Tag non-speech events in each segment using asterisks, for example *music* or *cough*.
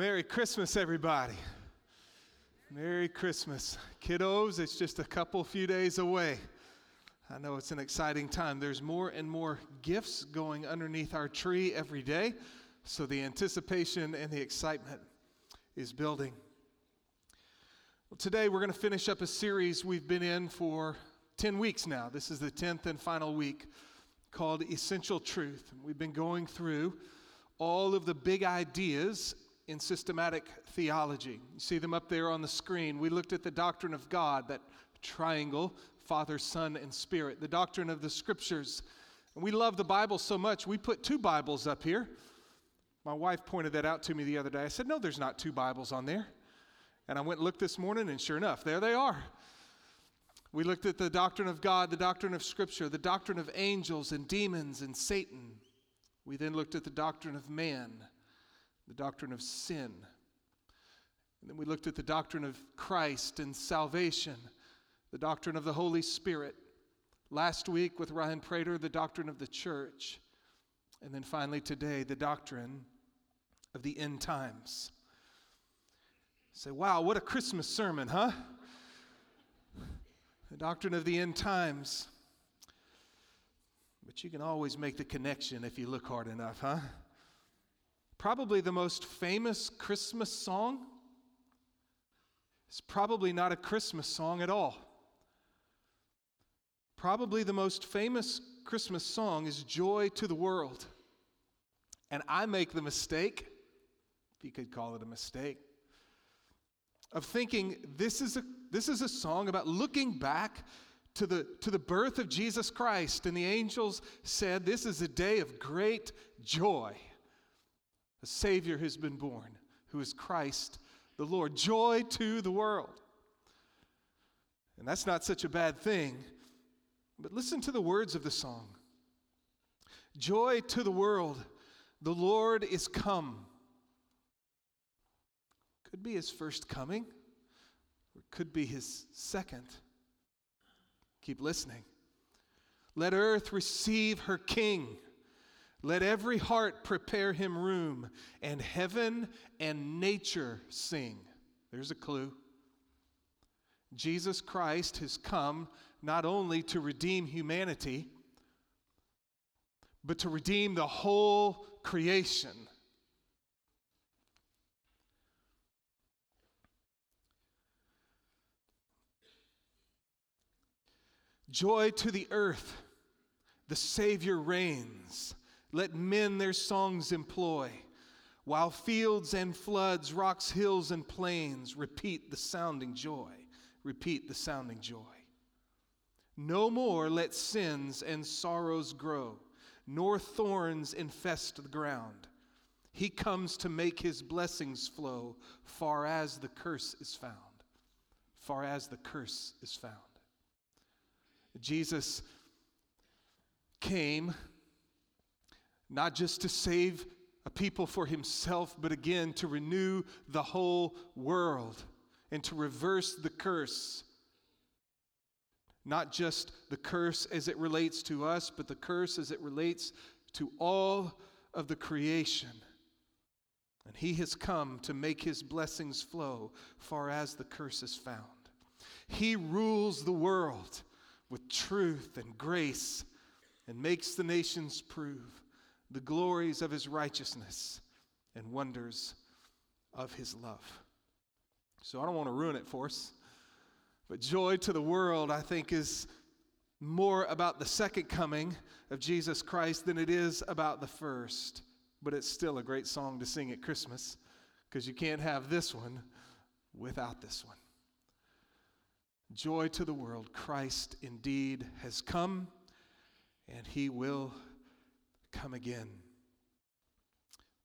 Merry Christmas, everybody. Merry Christmas. Kiddos, it's just a couple few days away. I know it's an exciting time. There's more and more gifts going underneath our tree every day, so the anticipation and the excitement is building. Well, today we're going to finish up a series we've been in for 10 weeks now. This is the 10th and final week called Essential Truth. We've been going through all of the big ideas in systematic theology. You see them up there on the screen. We looked at the doctrine of God, that triangle Father, Son, and Spirit, the doctrine of the Scriptures. And we love the Bible so much, we put two Bibles up here. My wife pointed that out to me the other day. I said, No, there's not two Bibles on there. And I went and looked this morning, and sure enough, there they are. We looked at the doctrine of God, the doctrine of Scripture, the doctrine of angels and demons and Satan. We then looked at the doctrine of man the doctrine of sin. And then we looked at the doctrine of Christ and salvation, the doctrine of the Holy Spirit. Last week with Ryan Prater, the doctrine of the church. And then finally today, the doctrine of the end times. Say, wow, what a Christmas sermon, huh? The doctrine of the end times. But you can always make the connection if you look hard enough, huh? Probably the most famous Christmas song is probably not a Christmas song at all. Probably the most famous Christmas song is Joy to the World. And I make the mistake, if you could call it a mistake, of thinking this is a, this is a song about looking back to the, to the birth of Jesus Christ. And the angels said, This is a day of great joy. A Savior has been born, who is Christ the Lord. Joy to the world. And that's not such a bad thing. But listen to the words of the song Joy to the world, the Lord is come. Could be his first coming, or could be his second. Keep listening. Let earth receive her king. Let every heart prepare him room, and heaven and nature sing. There's a clue. Jesus Christ has come not only to redeem humanity, but to redeem the whole creation. Joy to the earth, the Savior reigns. Let men their songs employ, while fields and floods, rocks, hills, and plains repeat the sounding joy. Repeat the sounding joy. No more let sins and sorrows grow, nor thorns infest the ground. He comes to make his blessings flow far as the curse is found. Far as the curse is found. Jesus came not just to save a people for himself, but again to renew the whole world and to reverse the curse. Not just the curse as it relates to us, but the curse as it relates to all of the creation. And he has come to make his blessings flow far as the curse is found. He rules the world with truth and grace and makes the nations prove the glories of his righteousness and wonders of his love. So I don't want to ruin it for us. But joy to the world, I think, is more about the second coming of Jesus Christ than it is about the first. But it's still a great song to sing at Christmas because you can't have this one without this one. Joy to the world, Christ indeed has come, and he will come again.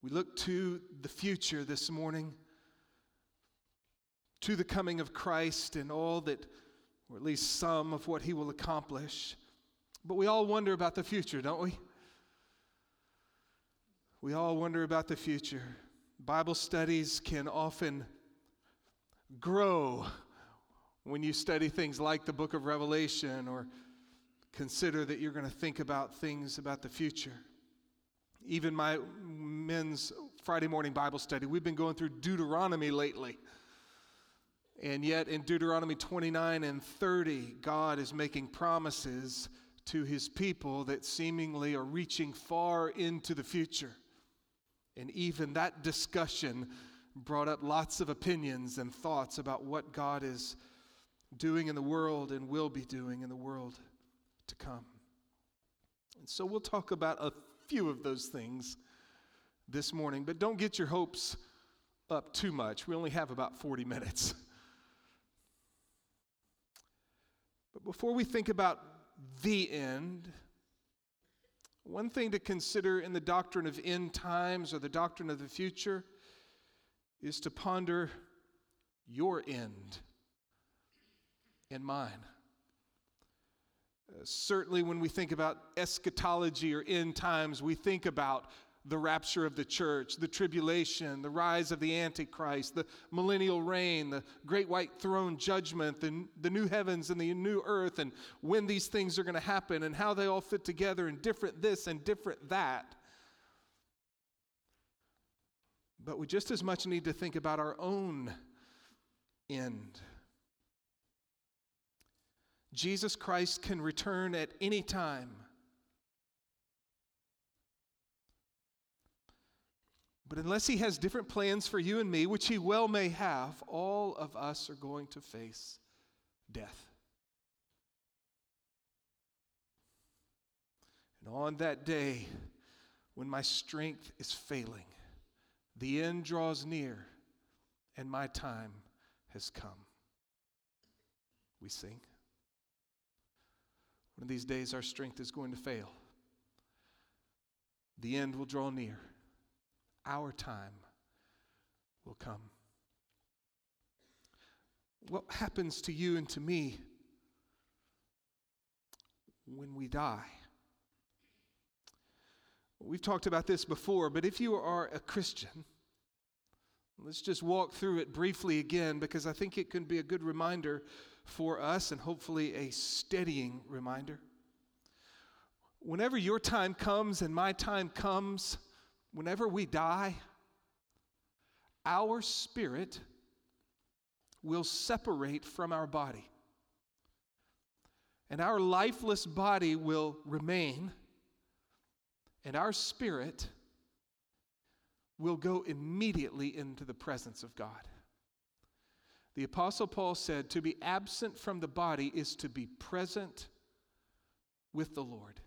We look to the future this morning, to the coming of Christ and all that, or at least some of what he will accomplish. But we all wonder about the future, don't we? We all wonder about the future. Bible studies can often grow when you study things like the book of Revelation or consider that you're going to think about things about the future. Even my men's Friday morning Bible study. We've been going through Deuteronomy lately. And yet, in Deuteronomy 29 and 30, God is making promises to his people that seemingly are reaching far into the future. And even that discussion brought up lots of opinions and thoughts about what God is doing in the world and will be doing in the world to come. And so we'll talk about a few of those things this morning, but don't get your hopes up too much. We only have about 40 minutes. But before we think about the end, one thing to consider in the doctrine of end times or the doctrine of the future is to ponder your end and mine. Certainly, when we think about eschatology or end times, we think about the rapture of the church, the tribulation, the rise of the Antichrist, the millennial reign, the great white throne judgment, the, the new heavens and the new earth, and when these things are going to happen and how they all fit together and different this and different that. But we just as much need to think about our own end. Jesus Christ can return at any time. But unless he has different plans for you and me, which he well may have, all of us are going to face death. And on that day, when my strength is failing, the end draws near, and my time has come. We sing. One of these days, our strength is going to fail. The end will draw near our time will come. What happens to you and to me when we die? We've talked about this before, but if you are a Christian, let's just walk through it briefly again because I think it can be a good reminder for us and hopefully a steadying reminder. Whenever your time comes and my time comes, whenever we die, our spirit will separate from our body. And our lifeless body will remain, and our spirit will go immediately into the presence of God. The Apostle Paul said, To be absent from the body is to be present with the Lord.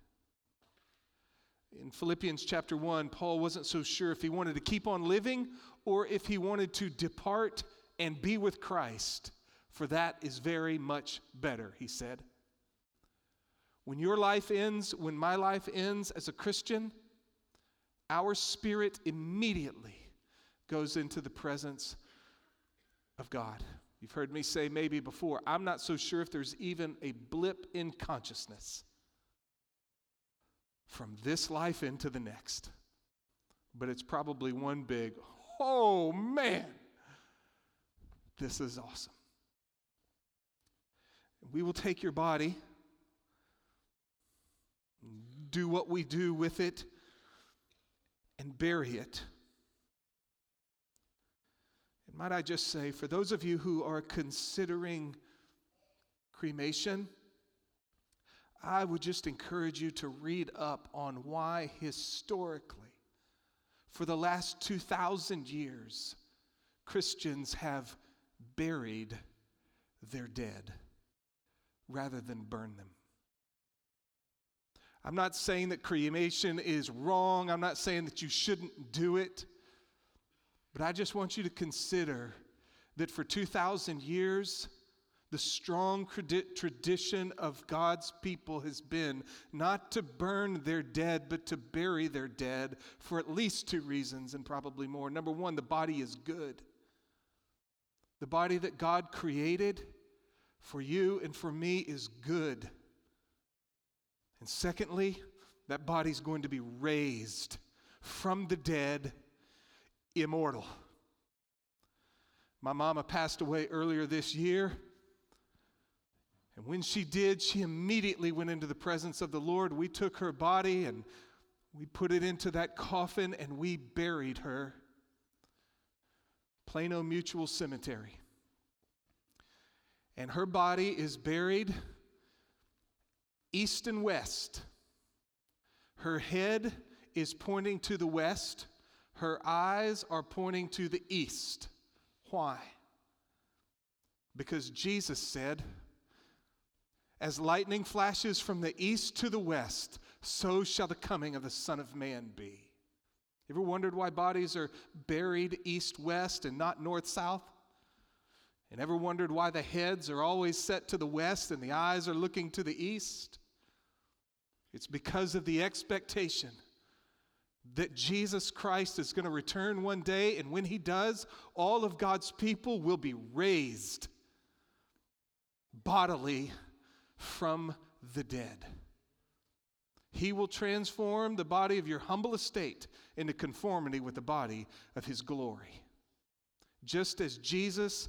In Philippians chapter 1, Paul wasn't so sure if he wanted to keep on living or if he wanted to depart and be with Christ, for that is very much better, he said. When your life ends, when my life ends as a Christian, our spirit immediately goes into the presence of God. You've heard me say maybe before, I'm not so sure if there's even a blip in consciousness from this life into the next. But it's probably one big, oh man, this is awesome. We will take your body, do what we do with it, and bury it. Might I just say, for those of you who are considering cremation, I would just encourage you to read up on why historically, for the last 2,000 years, Christians have buried their dead rather than burn them. I'm not saying that cremation is wrong. I'm not saying that you shouldn't do it. But I just want you to consider that for 2,000 years, the strong tradition of God's people has been not to burn their dead, but to bury their dead for at least two reasons and probably more. Number one, the body is good. The body that God created for you and for me is good. And secondly, that body's going to be raised from the dead, immortal. My mama passed away earlier this year. And when she did, she immediately went into the presence of the Lord. We took her body and we put it into that coffin and we buried her Plano Mutual Cemetery. And her body is buried east and west. Her head is pointing to the west, her eyes are pointing to the east. Why? Because Jesus said, As lightning flashes from the east to the west, so shall the coming of the Son of Man be. Ever wondered why bodies are buried east west and not north south? And ever wondered why the heads are always set to the west and the eyes are looking to the east? It's because of the expectation that Jesus Christ is going to return one day, and when he does, all of God's people will be raised bodily from the dead. He will transform the body of your humble estate into conformity with the body of his glory. Just as Jesus,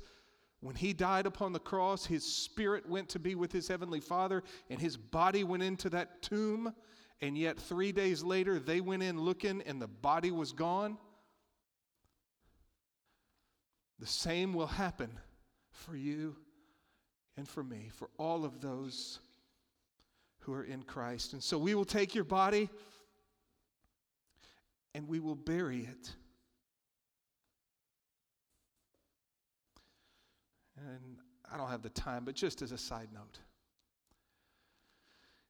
when he died upon the cross, his spirit went to be with his heavenly Father, and his body went into that tomb, and yet three days later they went in looking and the body was gone. The same will happen for you and for me, for all of those who are in Christ. And so we will take your body and we will bury it. And I don't have the time, but just as a side note,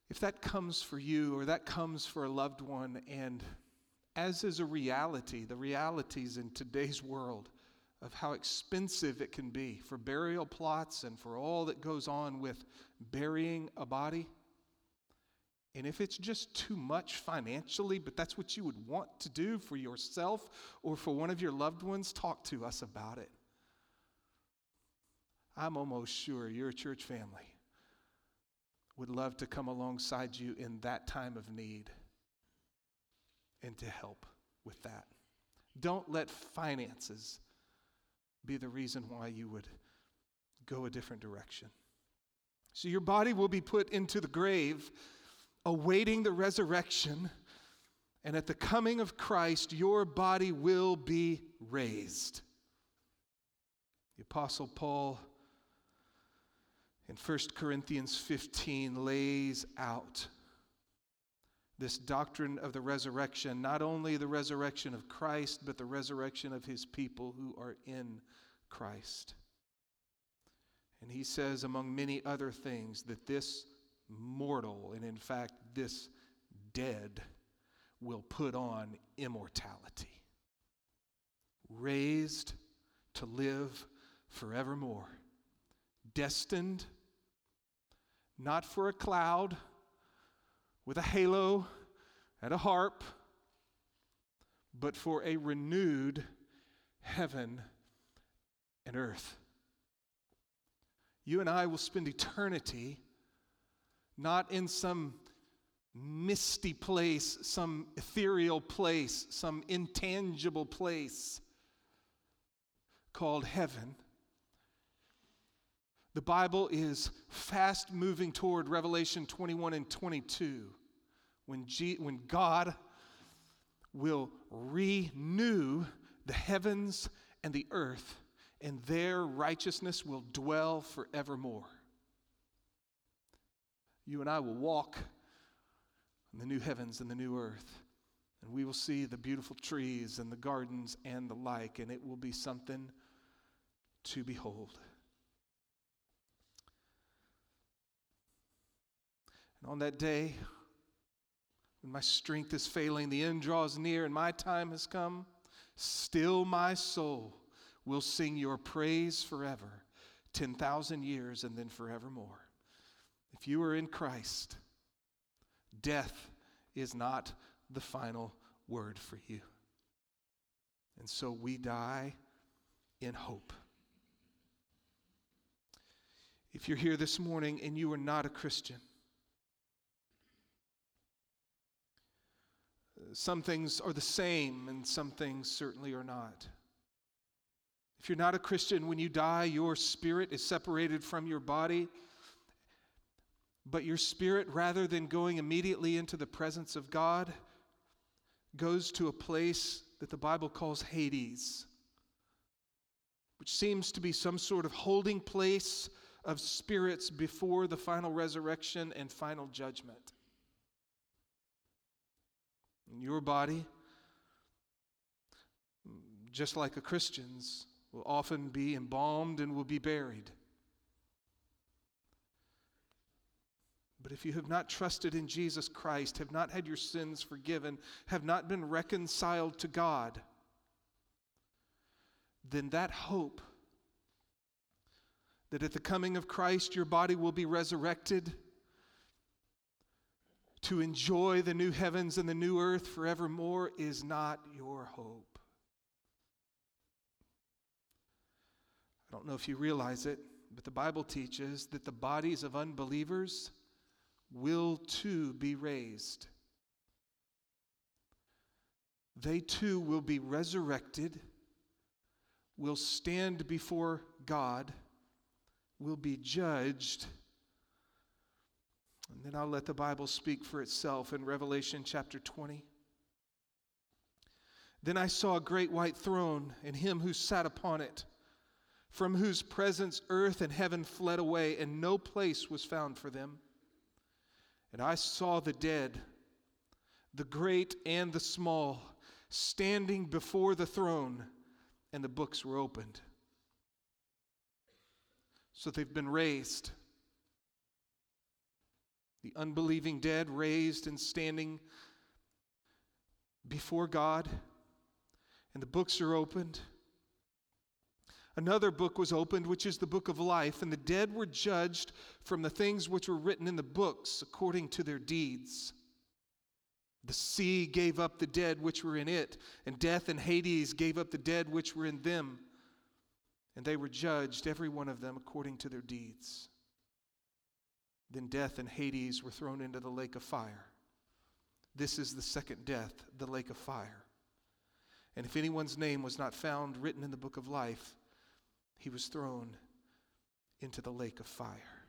if that comes for you or that comes for a loved one, and as is a reality, the realities in today's world of how expensive it can be for burial plots and for all that goes on with burying a body. And if it's just too much financially, but that's what you would want to do for yourself or for one of your loved ones, talk to us about it. I'm almost sure your church family would love to come alongside you in that time of need and to help with that. Don't let finances be the reason why you would go a different direction. So your body will be put into the grave, awaiting the resurrection. And at the coming of Christ, your body will be raised. The Apostle Paul in 1 Corinthians 15 lays out this doctrine of the resurrection, not only the resurrection of Christ, but the resurrection of his people who are in Christ. And he says, among many other things, that this mortal, and in fact, this dead, will put on immortality, raised to live forevermore, destined not for a cloud with a halo and a harp, but for a renewed heaven and earth. You and I will spend eternity not in some misty place, some ethereal place, some intangible place called heaven the Bible is fast moving toward Revelation 21 and 22 when, G- when God will renew the heavens and the earth, and their righteousness will dwell forevermore. You and I will walk in the new heavens and the new earth, and we will see the beautiful trees and the gardens and the like, and it will be something to behold. And on that day, when my strength is failing, the end draws near, and my time has come, still my soul will sing your praise forever, 10,000 years, and then forevermore. If you are in Christ, death is not the final word for you. And so we die in hope. If you're here this morning and you are not a Christian, some things are the same and some things certainly are not. If you're not a Christian, when you die, your spirit is separated from your body. But your spirit, rather than going immediately into the presence of God, goes to a place that the Bible calls Hades. which seems to be some sort of holding place of spirits before the final resurrection and final judgment. Your body, just like a Christian's, will often be embalmed and will be buried. But if you have not trusted in Jesus Christ, have not had your sins forgiven, have not been reconciled to God, then that hope that at the coming of Christ your body will be resurrected to enjoy the new heavens and the new earth forevermore is not your hope. I don't know if you realize it, but the Bible teaches that the bodies of unbelievers will too be raised. They too will be resurrected, will stand before God, will be judged. And then I'll let the Bible speak for itself in Revelation chapter 20. Then I saw a great white throne and him who sat upon it, from whose presence earth and heaven fled away, and no place was found for them. And I saw the dead, the great and the small, standing before the throne, and the books were opened. So they've been raised. The unbelieving dead raised and standing before God, and the books are opened. Another book was opened, which is the book of life, and the dead were judged from the things which were written in the books according to their deeds. The sea gave up the dead which were in it, and death and Hades gave up the dead which were in them. And they were judged, every one of them, according to their deeds. Then death and Hades were thrown into the lake of fire. This is the second death, the lake of fire. And if anyone's name was not found written in the book of life, he was thrown into the lake of fire.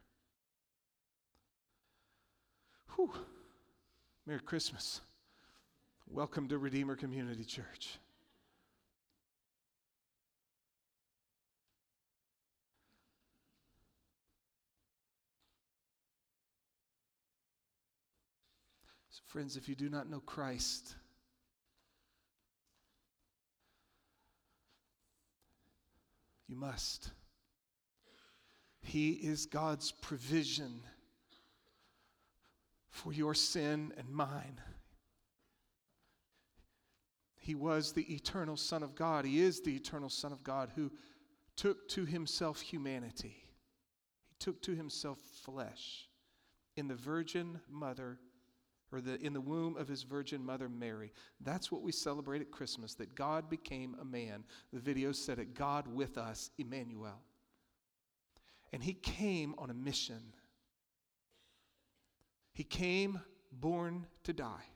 Whew. Merry Christmas. Welcome to Redeemer Community Church. Friends, if you do not know Christ, You must. He is God's provision for your sin and mine. He was the eternal Son of God. He is the eternal Son of God who took to himself humanity. He took to himself flesh in the virgin mother or the, in the womb of his virgin mother Mary. That's what we celebrate at Christmas, that God became a man. The video said it God with us, Emmanuel. And he came on a mission. He came born to die.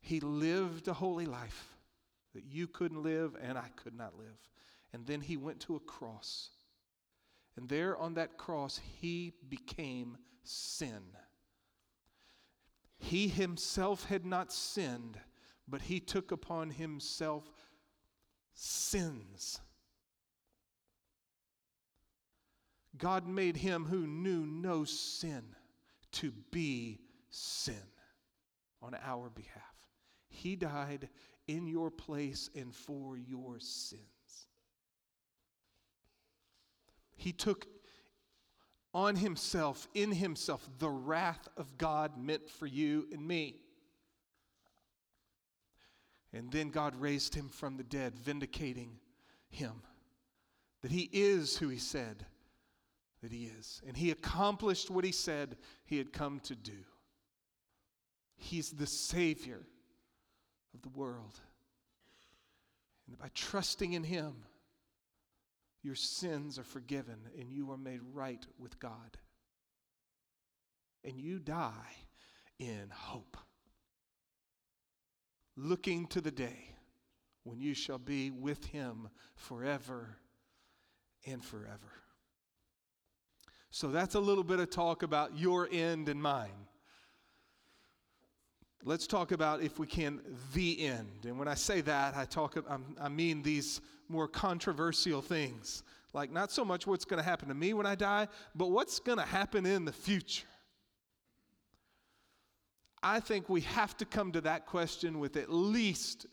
He lived a holy life that you couldn't live and I could not live. And then he went to a cross. And there on that cross, he became sin he himself had not sinned, but he took upon himself sins. God made him who knew no sin to be sin on our behalf. He died in your place and for your sins. He took on himself, in himself, the wrath of God meant for you and me. And then God raised him from the dead, vindicating him that he is who he said that he is. And he accomplished what he said he had come to do. He's the Savior of the world. And by trusting in him, your sins are forgiven and you are made right with God. And you die in hope, looking to the day when you shall be with Him forever and forever. So that's a little bit of talk about your end and mine. Let's talk about, if we can, the end. And when I say that, I talk, I mean these more controversial things. Like, not so much what's going to happen to me when I die, but what's going to happen in the future. I think we have to come to that question with at least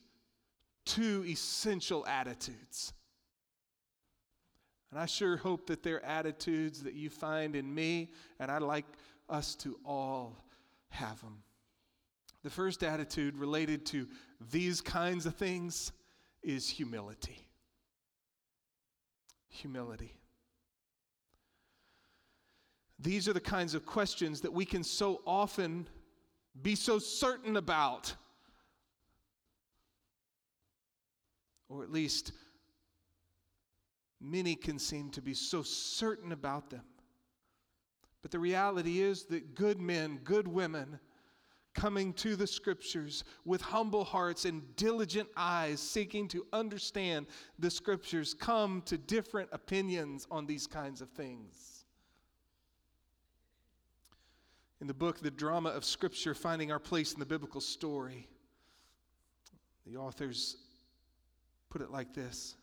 two essential attitudes. And I sure hope that they're attitudes that you find in me, and I'd like us to all have them. The first attitude related to these kinds of things is humility. Humility. These are the kinds of questions that we can so often be so certain about. Or at least many can seem to be so certain about them. But the reality is that good men, good women, coming to the scriptures with humble hearts and diligent eyes, seeking to understand the scriptures, come to different opinions on these kinds of things. In the book, The Drama of Scripture Finding Our Place in the Biblical Story, the authors put it like this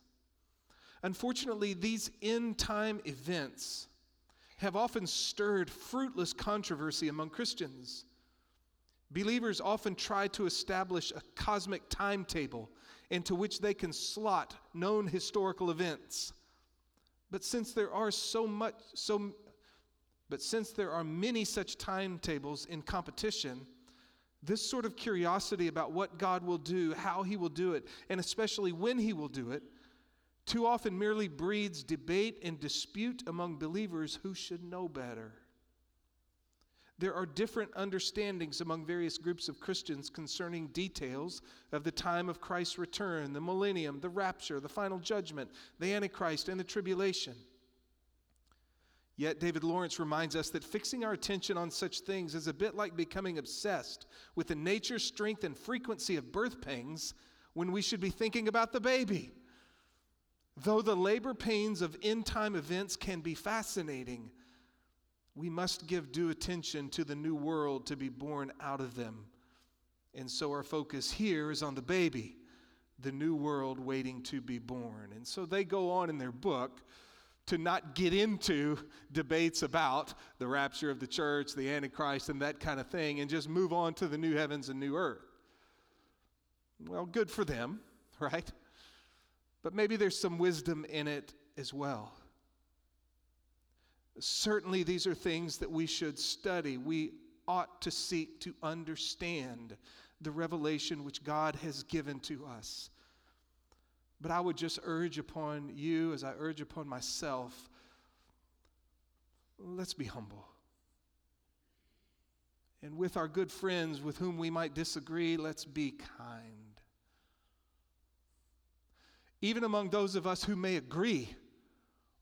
Unfortunately, these end time events have often stirred fruitless controversy among Christians. Believers often try to establish a cosmic timetable into which they can slot known historical events. But since there are so much so but since there are many such timetables in competition, this sort of curiosity about what God will do, how he will do it, and especially when he will do it, too often merely breeds debate and dispute among believers who should know better. There are different understandings among various groups of Christians concerning details of the time of Christ's return, the millennium, the rapture, the final judgment, the Antichrist, and the tribulation. Yet, David Lawrence reminds us that fixing our attention on such things is a bit like becoming obsessed with the nature, strength, and frequency of birth pangs when we should be thinking about the baby. Though the labor pains of end time events can be fascinating, we must give due attention to the new world to be born out of them. And so our focus here is on the baby, the new world waiting to be born. And so they go on in their book to not get into debates about the rapture of the church, the Antichrist, and that kind of thing, and just move on to the new heavens and new earth. Well, good for them, *laughs* right? But maybe there's some wisdom in it as well. Certainly, these are things that we should study. We ought to seek to understand the revelation which God has given to us. But I would just urge upon you, as I urge upon myself, let's be humble. And with our good friends with whom we might disagree, let's be kind. Even among those of us who may agree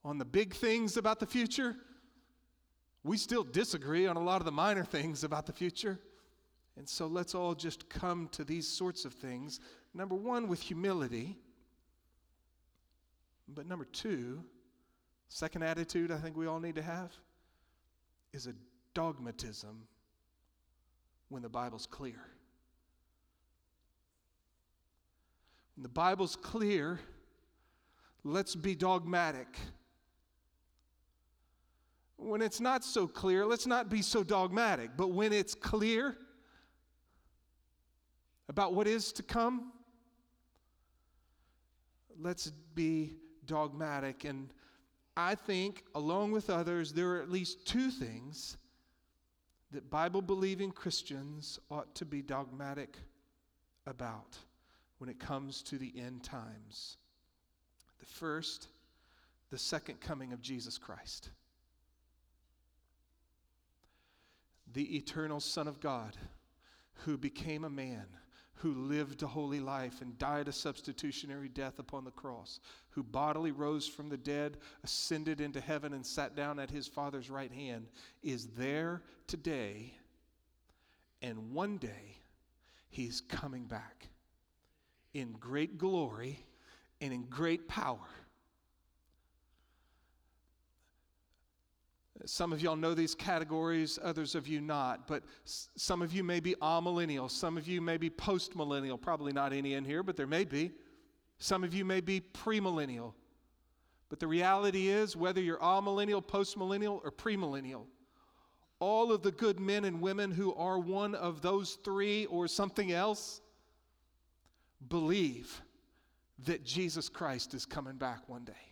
on the big things about the future, we still disagree on a lot of the minor things about the future. And so let's all just come to these sorts of things. Number one, with humility. But number two, second attitude I think we all need to have is a dogmatism when the Bible's clear. When the Bible's clear, let's be dogmatic. When it's not so clear, let's not be so dogmatic. But when it's clear about what is to come, let's be dogmatic. And I think, along with others, there are at least two things that Bible believing Christians ought to be dogmatic about when it comes to the end times. The first, the second coming of Jesus Christ. The eternal Son of God who became a man who lived a holy life and died a substitutionary death upon the cross, who bodily rose from the dead, ascended into heaven, and sat down at his Father's right hand, is there today. And one day, he's coming back in great glory and in great power. Some of y'all know these categories, others of you not, but some of you may be amillennial, some of you may be postmillennial, probably not any in here, but there may be. Some of you may be premillennial. But the reality is, whether you're amillennial, postmillennial, or premillennial, all of the good men and women who are one of those three or something else believe that Jesus Christ is coming back one day.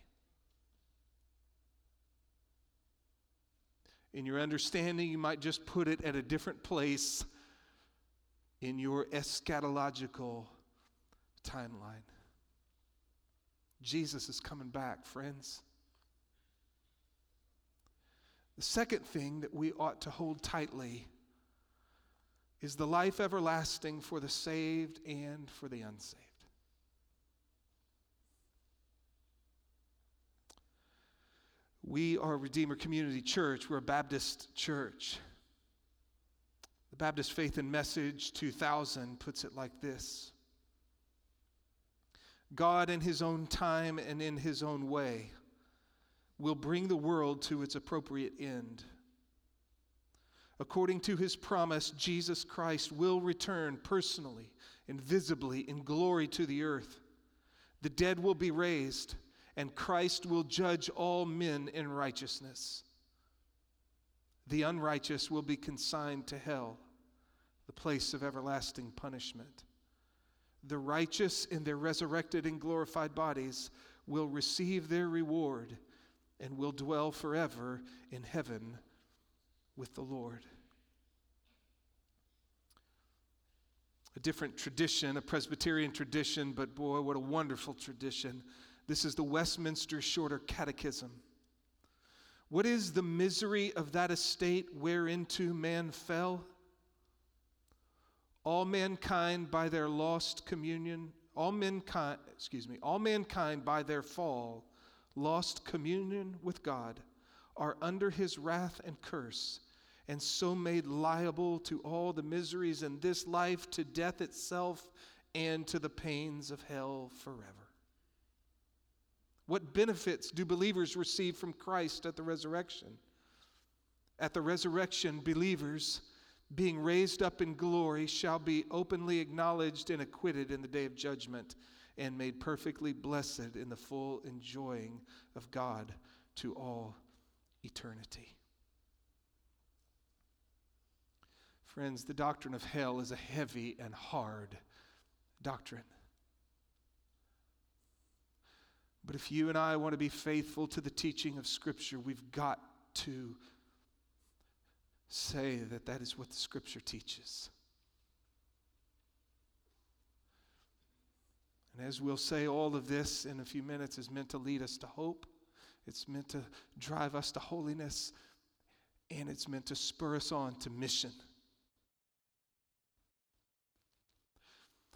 In your understanding, you might just put it at a different place in your eschatological timeline. Jesus is coming back, friends. The second thing that we ought to hold tightly is the life everlasting for the saved and for the unsaved. We are Redeemer Community Church. We're a Baptist church. The Baptist Faith and Message 2000 puts it like this God, in His own time and in His own way, will bring the world to its appropriate end. According to His promise, Jesus Christ will return personally and visibly in glory to the earth. The dead will be raised, and Christ will judge all men in righteousness. The unrighteous will be consigned to hell, the place of everlasting punishment the righteous in their resurrected and glorified bodies will receive their reward and will dwell forever in heaven with the Lord. A different tradition, a Presbyterian tradition, but boy, what a wonderful tradition. This is the Westminster Shorter Catechism. What is the misery of that estate whereinto man fell? all mankind by their lost communion, all mankind, excuse me, all mankind by their fall lost communion with God, are under his wrath and curse, and so made liable to all the miseries in this life, to death itself, and to the pains of hell forever. What benefits do believers receive from Christ at the resurrection? At the resurrection, believers being raised up in glory, shall be openly acknowledged and acquitted in the day of judgment, and made perfectly blessed in the full enjoying of God to all eternity. Friends, the doctrine of hell is a heavy and hard doctrine. But if you and I want to be faithful to the teaching of Scripture, we've got to say that that is what the scripture teaches. And as we'll say, all of this in a few minutes is meant to lead us to hope, it's meant to drive us to holiness, and it's meant to spur us on to mission.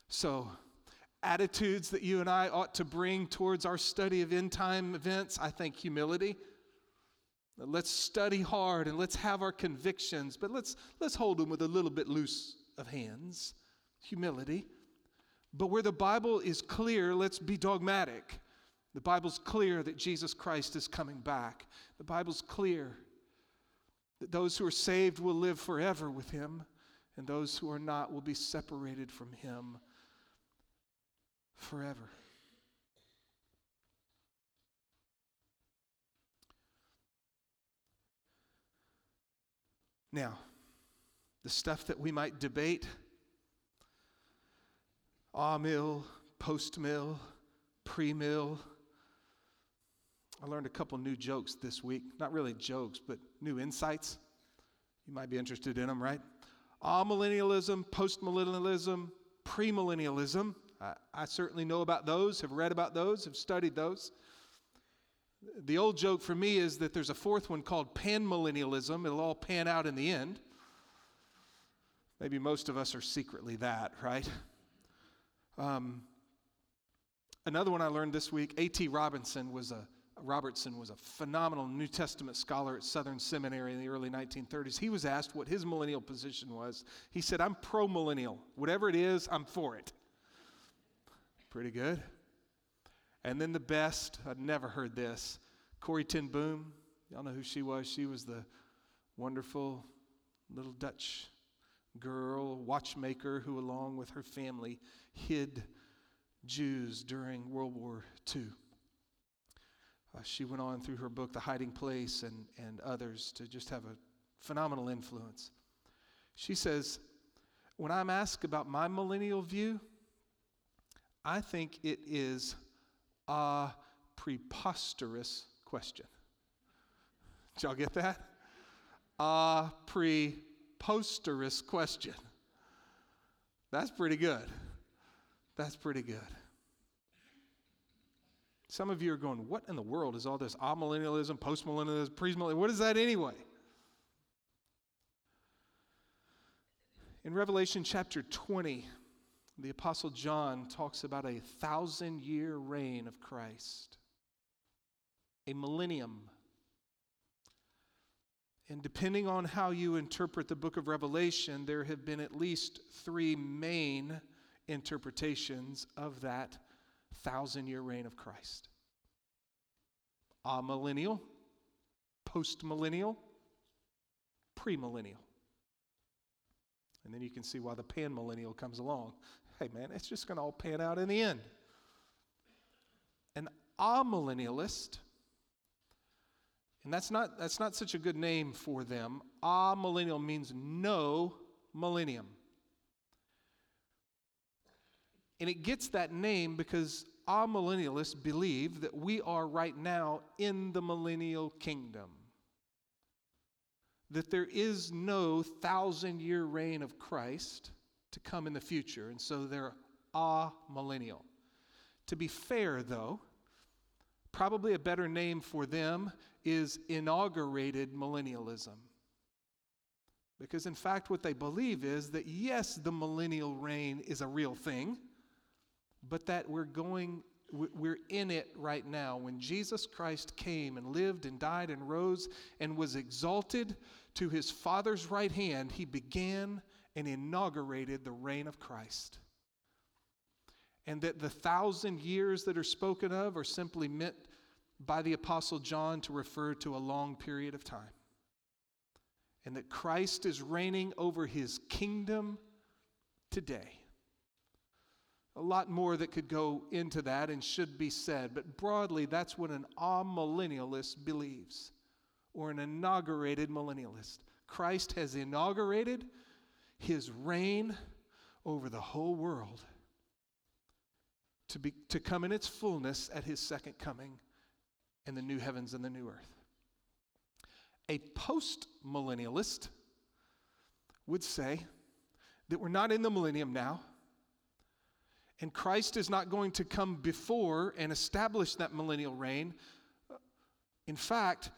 So, attitudes that you and I ought to bring towards our study of end time events, I think humility. Let's study hard and let's have our convictions, but let's, let's hold them with a little bit loose of hands. Humility. But where the Bible is clear, let's be dogmatic. The Bible's clear that Jesus Christ is coming back. The Bible's clear that those who are saved will live forever with Him, and those who are not will be separated from Him forever. Now, the stuff that we might debate mill, post mill, pre mill. I learned a couple new jokes this week. Not really jokes, but new insights. You might be interested in them, right? Amillennialism, postmillennialism, premillennialism. I, I certainly know about those, have read about those, have studied those. The old joke for me is that there's a fourth one called panmillennialism. It'll all pan out in the end. Maybe most of us are secretly that, right? Um, another one I learned this week, A.T. Robinson was a Robertson was a phenomenal New Testament scholar at Southern Seminary in the early 1930s. He was asked what his millennial position was. He said, I'm pro millennial. Whatever it is, I'm for it. Pretty good. And then the best, I'd never heard this, Corrie ten Boom. Y'all know who she was? She was the wonderful little Dutch girl, watchmaker, who, along with her family, hid Jews during World War II. Uh, she went on through her book, The Hiding Place, and, and others to just have a phenomenal influence. She says, When I'm asked about my millennial view, I think it is a preposterous question. Did y'all get that? A preposterous question. That's pretty good. That's pretty good. Some of you are going, What in the world is all this amillennialism, postmillennialism, premillennialism? What is that anyway? In Revelation chapter 20, the Apostle John talks about a thousand year reign of Christ, a millennium. And depending on how you interpret the book of Revelation, there have been at least three main interpretations of that thousand year reign of Christ amillennial, post millennial, premillennial. And then you can see why the panmillennial comes along. Hey, man, it's just going to all pan out in the end. An amillennialist, and that's not, that's not such a good name for them. Amillennial means no millennium. And it gets that name because amillennialists believe that we are right now in the millennial kingdom. That there is no thousand year reign of Christ to come in the future, and so they're a millennial. To be fair, though, probably a better name for them is inaugurated millennialism. Because, in fact, what they believe is that yes, the millennial reign is a real thing but that we're going, we're in it right now. When Jesus Christ came and lived and died and rose and was exalted to his Father's right hand, he began and inaugurated the reign of Christ. And that the thousand years that are spoken of are simply meant by the Apostle John to refer to a long period of time. And that Christ is reigning over his kingdom today a lot more that could go into that and should be said, but broadly, that's what an amillennialist believes, or an inaugurated millennialist. Christ has inaugurated his reign over the whole world to, be, to come in its fullness at his second coming in the new heavens and the new earth. A post millennialist would say that we're not in the millennium now and Christ is not going to come before and establish that millennial reign. In fact,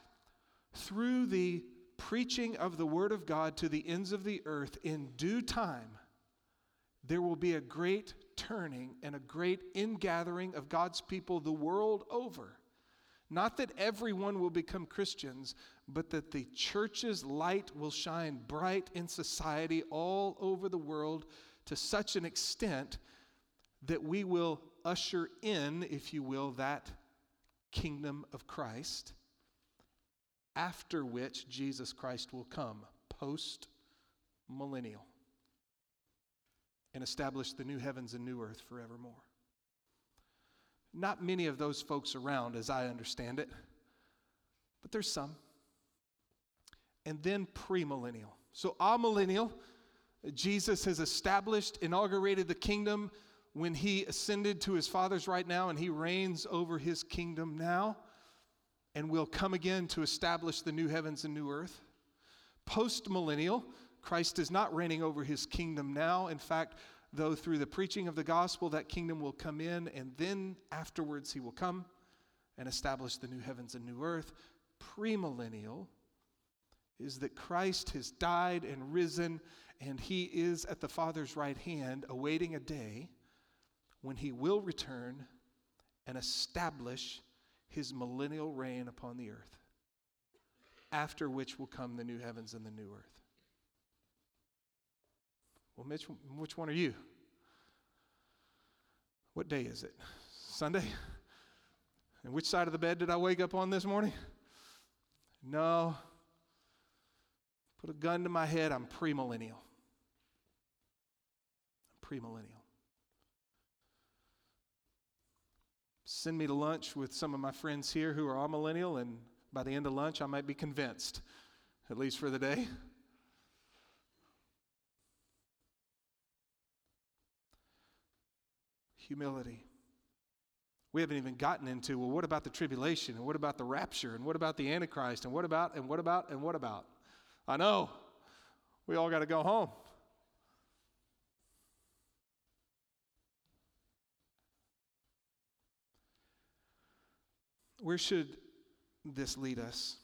through the preaching of the Word of God to the ends of the earth, in due time, there will be a great turning and a great ingathering of God's people the world over. Not that everyone will become Christians, but that the church's light will shine bright in society all over the world to such an extent that we will usher in, if you will, that kingdom of Christ, after which Jesus Christ will come, post millennial, and establish the new heavens and new earth forevermore. Not many of those folks around, as I understand it, but there's some. And then premillennial. So, amillennial, Jesus has established, inaugurated the kingdom when he ascended to his Father's right now and he reigns over his kingdom now and will come again to establish the new heavens and new earth. Post millennial, Christ is not reigning over his kingdom now. In fact, though through the preaching of the gospel, that kingdom will come in, and then afterwards he will come and establish the new heavens and new earth. Premillennial is that Christ has died and risen, and he is at the Father's right hand, awaiting a day when he will return and establish his millennial reign upon the earth, after which will come the new heavens and the new earth. Well, Mitch, which one are you? What day is it? Sunday? And which side of the bed did I wake up on this morning? No. Put a gun to my head, I'm premillennial. I'm premillennial. Send me to lunch with some of my friends here who are all millennial, and by the end of lunch, I might be convinced, at least for the day. Humility. We haven't even gotten into, well, what about the tribulation? And what about the rapture? And what about the Antichrist? And what about, and what about, and what about? I know. We all got to go home. Where should this lead us?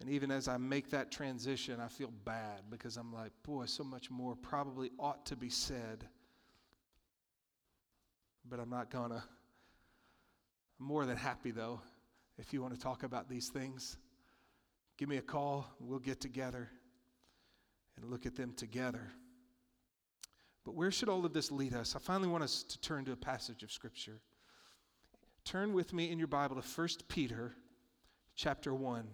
And even as I make that transition, I feel bad because I'm like, boy, so much more probably ought to be said but I'm not gonna. I'm more than happy though if you want to talk about these things. Give me a call, we'll get together and look at them together. But where should all of this lead us? I finally want us to turn to a passage of Scripture. Turn with me in your Bible to 1 Peter chapter 1.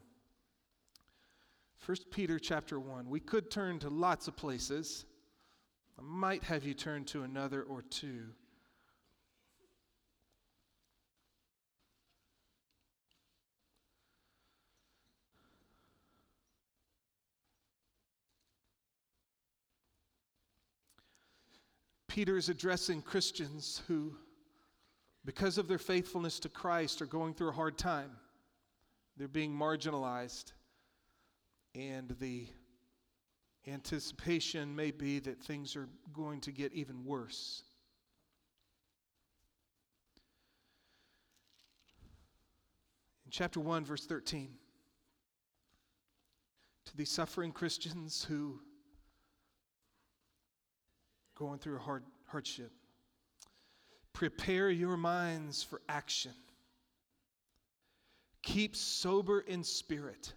1 Peter chapter 1. We could turn to lots of places. I might have you turn to another or two. Peter is addressing Christians who, because of their faithfulness to Christ, are going through a hard time. They're being marginalized. And the anticipation may be that things are going to get even worse. In chapter 1, verse 13, to these suffering Christians who going through a hard hardship. Prepare your minds for action. Keep sober in spirit.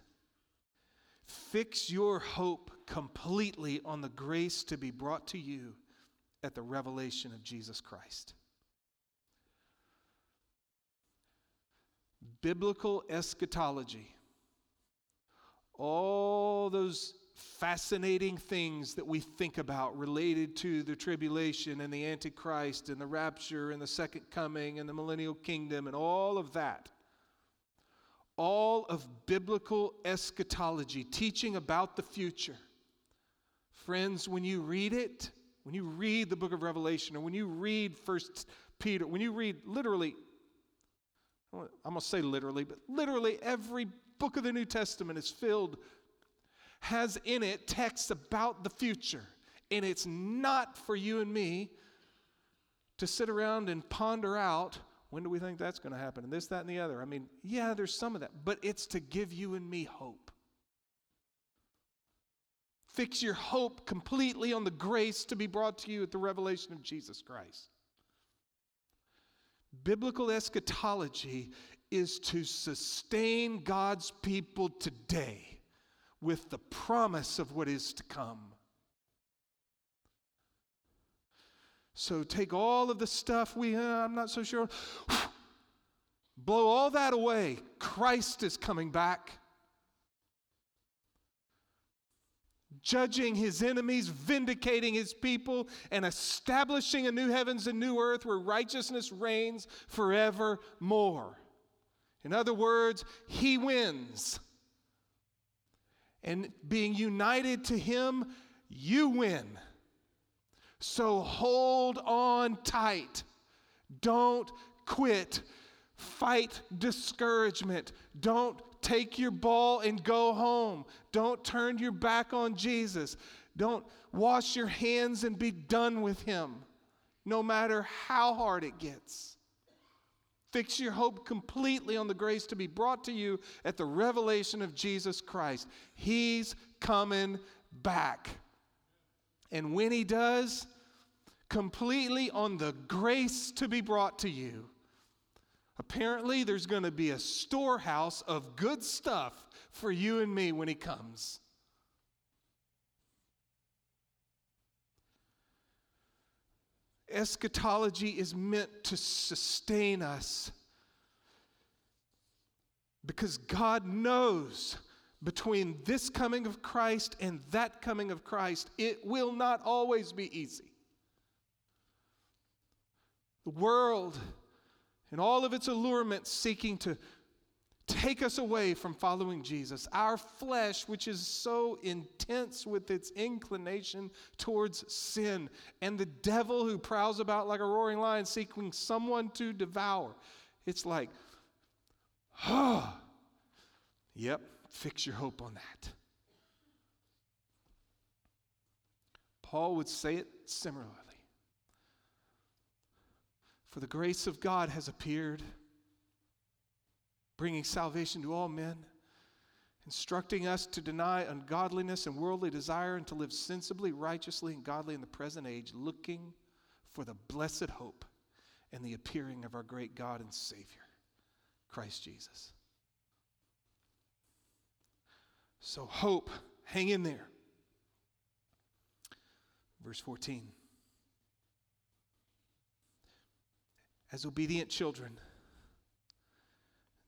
Fix your hope completely on the grace to be brought to you at the revelation of Jesus Christ. Biblical eschatology. All those fascinating things that we think about related to the tribulation and the Antichrist and the rapture and the second coming and the millennial kingdom and all of that. All of biblical eschatology, teaching about the future. Friends, when you read it, when you read the book of Revelation or when you read First Peter, when you read literally, I'm going to say literally, but literally every book of the New Testament is filled has in it texts about the future. And it's not for you and me to sit around and ponder out when do we think that's going to happen and this, that, and the other. I mean, yeah, there's some of that, but it's to give you and me hope. Fix your hope completely on the grace to be brought to you at the revelation of Jesus Christ. Biblical eschatology is to sustain God's people today with the promise of what is to come. So take all of the stuff we, uh, I'm not so sure, *sighs* blow all that away. Christ is coming back. Judging his enemies, vindicating his people, and establishing a new heavens and new earth where righteousness reigns forevermore. In other words, he wins and being united to Him, you win. So hold on tight. Don't quit. Fight discouragement. Don't take your ball and go home. Don't turn your back on Jesus. Don't wash your hands and be done with Him, no matter how hard it gets. Fix your hope completely on the grace to be brought to you at the revelation of Jesus Christ. He's coming back. And when he does, completely on the grace to be brought to you. Apparently, there's going to be a storehouse of good stuff for you and me when he comes. Eschatology is meant to sustain us because God knows between this coming of Christ and that coming of Christ, it will not always be easy. The world and all of its allurements seeking to take us away from following Jesus. Our flesh, which is so intense with its inclination towards sin, and the devil who prowls about like a roaring lion seeking someone to devour. It's like, oh, yep, fix your hope on that. Paul would say it similarly. For the grace of God has appeared bringing salvation to all men, instructing us to deny ungodliness and worldly desire and to live sensibly, righteously, and godly in the present age, looking for the blessed hope and the appearing of our great God and Savior, Christ Jesus. So, hope, hang in there. Verse 14. As obedient children,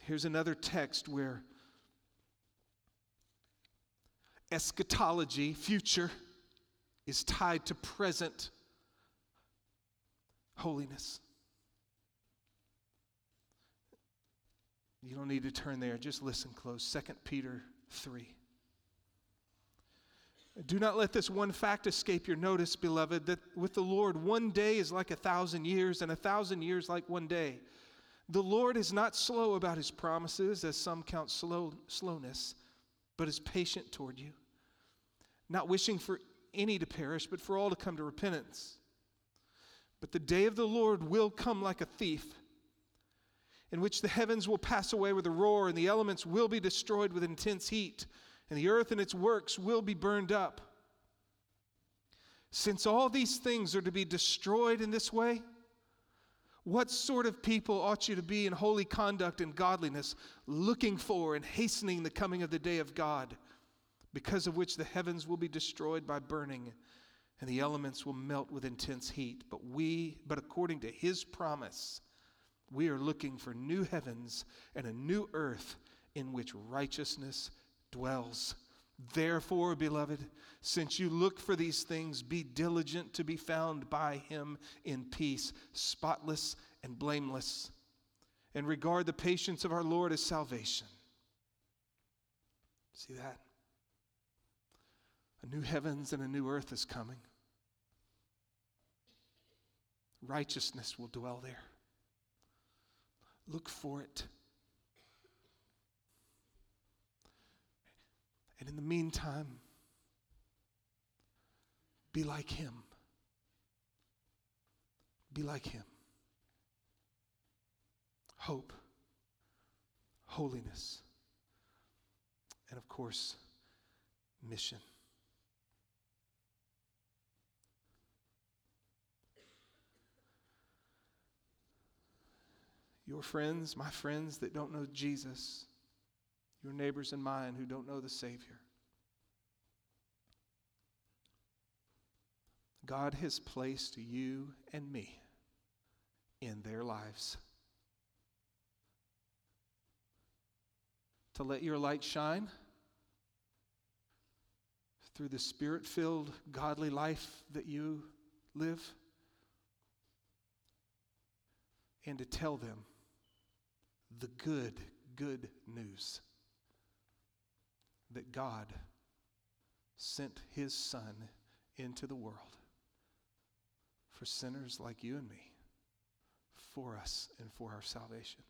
Here's another text where eschatology, future, is tied to present holiness. You don't need to turn there, just listen close. 2 Peter 3. Do not let this one fact escape your notice, beloved, that with the Lord one day is like a thousand years, and a thousand years like one day. The Lord is not slow about his promises, as some count slow, slowness, but is patient toward you, not wishing for any to perish, but for all to come to repentance. But the day of the Lord will come like a thief, in which the heavens will pass away with a roar, and the elements will be destroyed with intense heat, and the earth and its works will be burned up. Since all these things are to be destroyed in this way, what sort of people ought you to be in holy conduct and godliness, looking for and hastening the coming of the day of God, because of which the heavens will be destroyed by burning and the elements will melt with intense heat? But we, but according to his promise, we are looking for new heavens and a new earth in which righteousness dwells. Therefore, beloved, since you look for these things, be diligent to be found by him in peace, spotless and blameless, and regard the patience of our Lord as salvation. See that? A new heavens and a new earth is coming. Righteousness will dwell there. Look for it. And in the meantime, be like him. Be like him. Hope, holiness, and of course, mission. Your friends, my friends that don't know Jesus, your neighbors and mine who don't know the Savior. God has placed you and me in their lives. To let your light shine through the spirit filled, godly life that you live, and to tell them the good, good news that God sent his Son into the world for sinners like you and me, for us and for our salvation.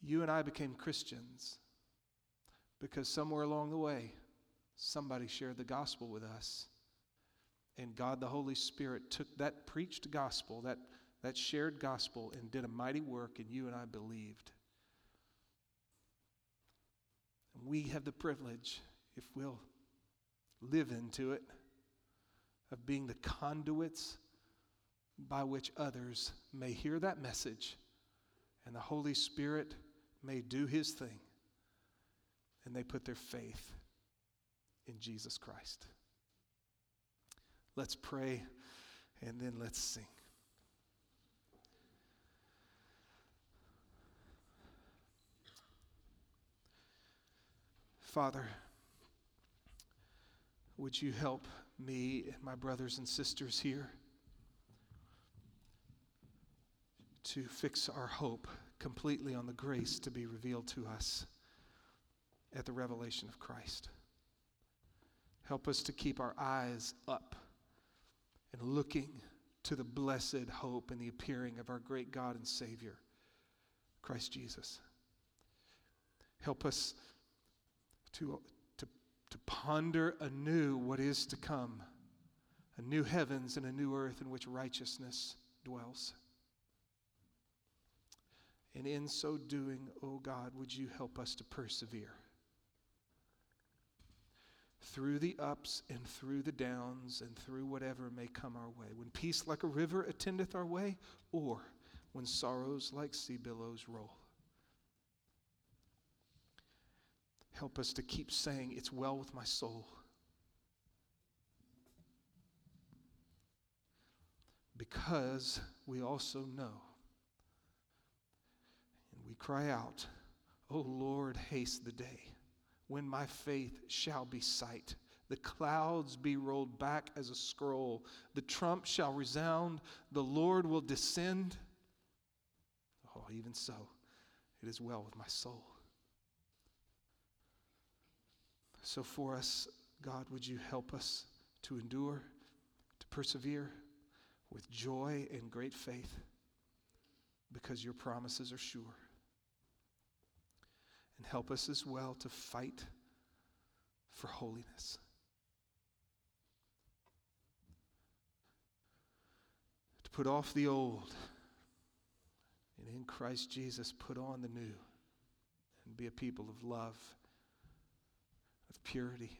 You and I became Christians because somewhere along the way, somebody shared the gospel with us. And God the Holy Spirit took that preached gospel, that, that shared gospel, and did a mighty work, and you and I believed. We have the privilege, if we'll live into it, of being the conduits by which others may hear that message and the Holy Spirit may do his thing and they put their faith in Jesus Christ. Let's pray and then let's sing. Father, would you help me and my brothers and sisters here to fix our hope completely on the grace to be revealed to us at the revelation of Christ? Help us to keep our eyes up and looking to the blessed hope and the appearing of our great God and Savior, Christ Jesus. Help us to, to, to ponder anew what is to come a new heavens and a new earth in which righteousness dwells. And in so doing, O oh God, would you help us to persevere through the ups and through the downs and through whatever may come our way. When peace like a river attendeth our way, or when sorrows like sea billows roll. Help us to keep saying, It's well with my soul. Because we also know, and we cry out, O oh Lord, haste the day when my faith shall be sight. The clouds be rolled back as a scroll. The trump shall resound. The Lord will descend. Oh, even so, it is well with my soul. So, for us, God, would you help us to endure, to persevere with joy and great faith because your promises are sure. And help us as well to fight for holiness. To put off the old and in Christ Jesus put on the new and be a people of love of purity,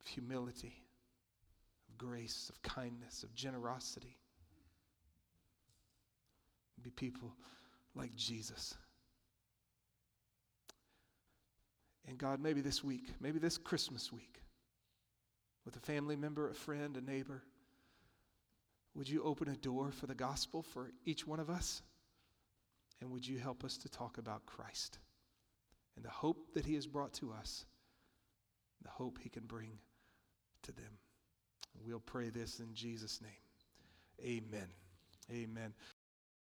of humility, of grace, of kindness, of generosity. Be people like Jesus. And God, maybe this week, maybe this Christmas week, with a family member, a friend, a neighbor, would you open a door for the gospel for each one of us? And would you help us to talk about Christ and the hope that he has brought to us? The hope he can bring to them. We'll pray this in Jesus' name. Amen. Amen.